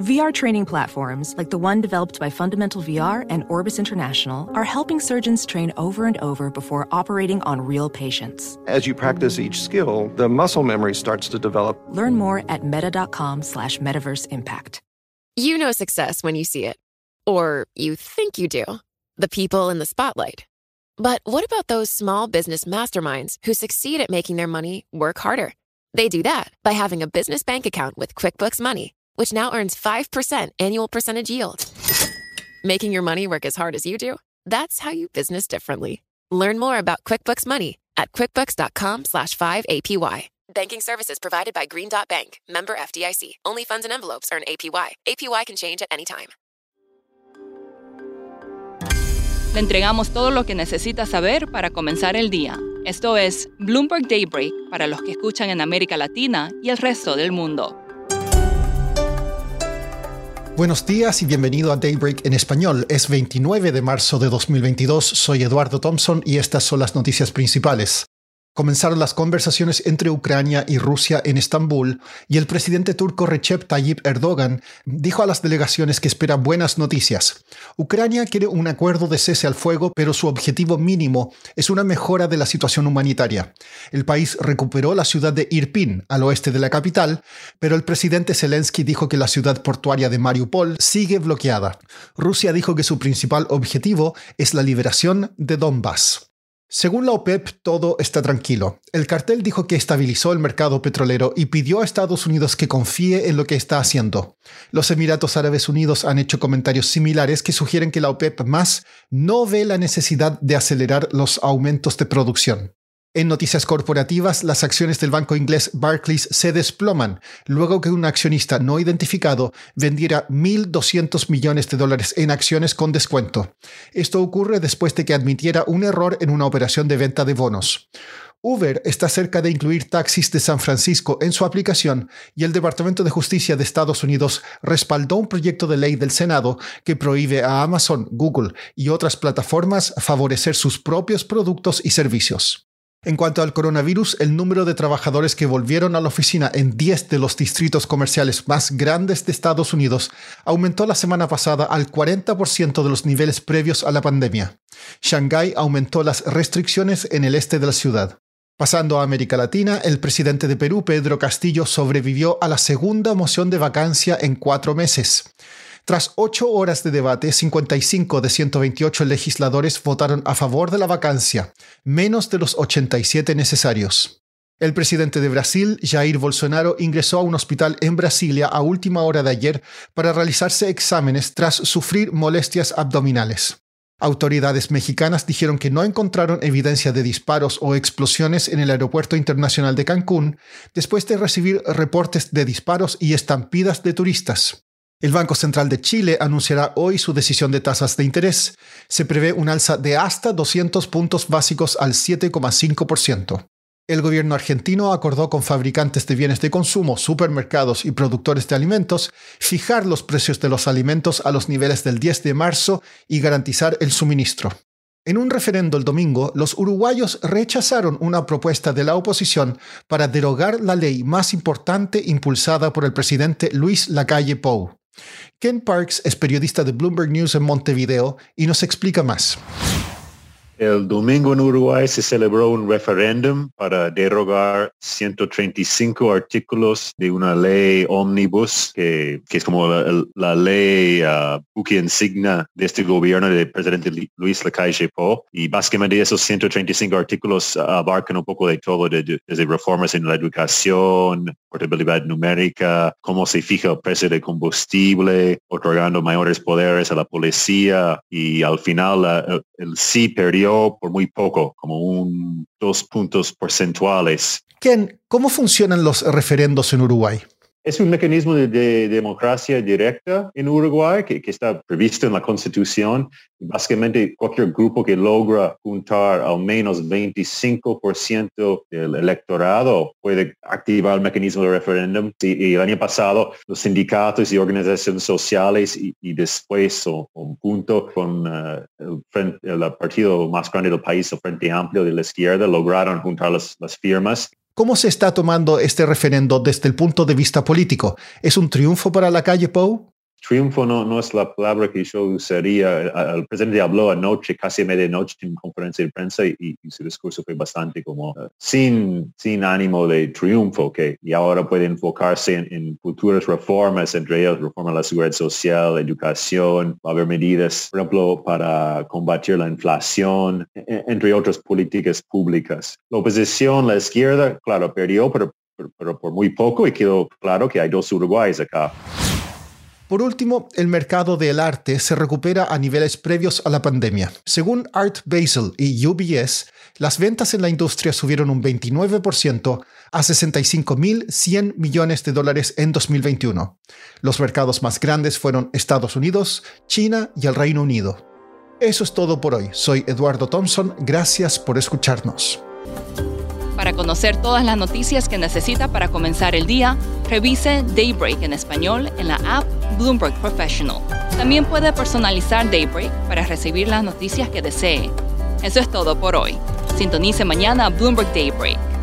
VR training platforms, like the one developed by Fundamental VR and Orbis International, are helping surgeons train over and over before operating on real patients. As you practice each skill, the muscle memory starts to develop. Learn more at meta.com slash metaverse impact. You know success when you see it. Or you think you do. The people in the spotlight. But what about those small business masterminds who succeed at making their money work harder? They do that by having a business bank account with QuickBooks Money which now earns 5% annual percentage yield. Making your money work as hard as you do? That's how you business differently. Learn more about QuickBooks Money at quickbooks.com slash 5APY. Banking services provided by Green Dot Bank, member FDIC. Only funds and envelopes earn APY. APY can change at any time. Le entregamos todo lo que necesita saber para comenzar el día. Esto es Bloomberg Daybreak para los que escuchan en América Latina y el resto del mundo. Buenos días y bienvenido a Daybreak en español. Es 29 de marzo de 2022, soy Eduardo Thompson y estas son las noticias principales. Comenzaron las conversaciones entre Ucrania y Rusia en Estambul y el presidente turco Recep Tayyip Erdogan dijo a las delegaciones que espera buenas noticias. Ucrania quiere un acuerdo de cese al fuego, pero su objetivo mínimo es una mejora de la situación humanitaria. El país recuperó la ciudad de Irpin, al oeste de la capital, pero el presidente Zelensky dijo que la ciudad portuaria de Mariupol sigue bloqueada. Rusia dijo que su principal objetivo es la liberación de Donbass. Según la OPEP, todo está tranquilo. El cartel dijo que estabilizó el mercado petrolero y pidió a Estados Unidos que confíe en lo que está haciendo. Los Emiratos Árabes Unidos han hecho comentarios similares que sugieren que la OPEP más no ve la necesidad de acelerar los aumentos de producción. En noticias corporativas, las acciones del banco inglés Barclays se desploman luego que un accionista no identificado vendiera 1.200 millones de dólares en acciones con descuento. Esto ocurre después de que admitiera un error en una operación de venta de bonos. Uber está cerca de incluir taxis de San Francisco en su aplicación y el Departamento de Justicia de Estados Unidos respaldó un proyecto de ley del Senado que prohíbe a Amazon, Google y otras plataformas favorecer sus propios productos y servicios. En cuanto al coronavirus, el número de trabajadores que volvieron a la oficina en 10 de los distritos comerciales más grandes de Estados Unidos aumentó la semana pasada al 40% de los niveles previos a la pandemia. Shanghái aumentó las restricciones en el este de la ciudad. Pasando a América Latina, el presidente de Perú, Pedro Castillo, sobrevivió a la segunda moción de vacancia en cuatro meses. Tras ocho horas de debate, 55 de 128 legisladores votaron a favor de la vacancia, menos de los 87 necesarios. El presidente de Brasil, Jair Bolsonaro, ingresó a un hospital en Brasilia a última hora de ayer para realizarse exámenes tras sufrir molestias abdominales. Autoridades mexicanas dijeron que no encontraron evidencia de disparos o explosiones en el aeropuerto internacional de Cancún después de recibir reportes de disparos y estampidas de turistas. El Banco Central de Chile anunciará hoy su decisión de tasas de interés. Se prevé un alza de hasta 200 puntos básicos al 7,5%. El gobierno argentino acordó con fabricantes de bienes de consumo, supermercados y productores de alimentos fijar los precios de los alimentos a los niveles del 10 de marzo y garantizar el suministro. En un referendo el domingo, los uruguayos rechazaron una propuesta de la oposición para derogar la ley más importante impulsada por el presidente Luis Lacalle Pou. Ken Parks es periodista de Bloomberg News en Montevideo y nos explica más. El domingo en Uruguay se celebró un referéndum para derogar 135 artículos de una ley omnibus, que, es como la, ley uh, buque insignia de este gobierno del presidente Luis Lacalle Pou. Y básicamente esos 135 artículos abarcan un poco de todo, desde reformas en la educación, portabilidad numérica, cómo se fija el precio de combustible, otorgando mayores poderes a la policía y al final el sí perdió por muy poco, como un dos puntos porcentuales. Ken, ¿cómo funcionan los referendos en Uruguay? Es un mecanismo de, democracia directa en Uruguay que, está previsto en la Constitución. Básicamente, cualquier grupo que logra juntar al menos 25% del electorado puede activar el mecanismo de referéndum. Y, el año pasado, los sindicatos y organizaciones sociales y, después, o, junto con el, el, partido más grande del país, el Frente Amplio de la Izquierda, lograron juntar las, las firmas ¿Cómo se está tomando este referendo desde el punto de vista político? ¿Es un triunfo para la calle Pou? Triunfo no, es la palabra que yo usaría. El presidente habló anoche, casi a medianoche, en conferencia de prensa y, su discurso fue bastante como uh, sin, ánimo de triunfo, que y ahora puede enfocarse en, futuras reformas, entre ellas reforma a la seguridad social, educación, va a haber medidas, por ejemplo, para combatir la inflación, e, e, entre otras políticas públicas. La oposición, la izquierda, claro, perdió, pero, pero por muy poco y quedó claro que hay dos Uruguayes acá. Por último, el mercado del arte se recupera a niveles previos a la pandemia. Según Art Basel y UBS, las ventas en la industria subieron un 29% a 65.100 millones de dólares en 2021. Los mercados más grandes fueron Estados Unidos, China y el Reino Unido. Eso es todo por hoy. Soy Eduardo Thompson. Gracias por escucharnos. Para conocer todas las noticias que necesita para comenzar el día, revise Daybreak en español en la app Bloomberg Professional. También puede personalizar Daybreak para recibir las noticias que desee. Eso es todo por hoy. Sintonice mañana Bloomberg Daybreak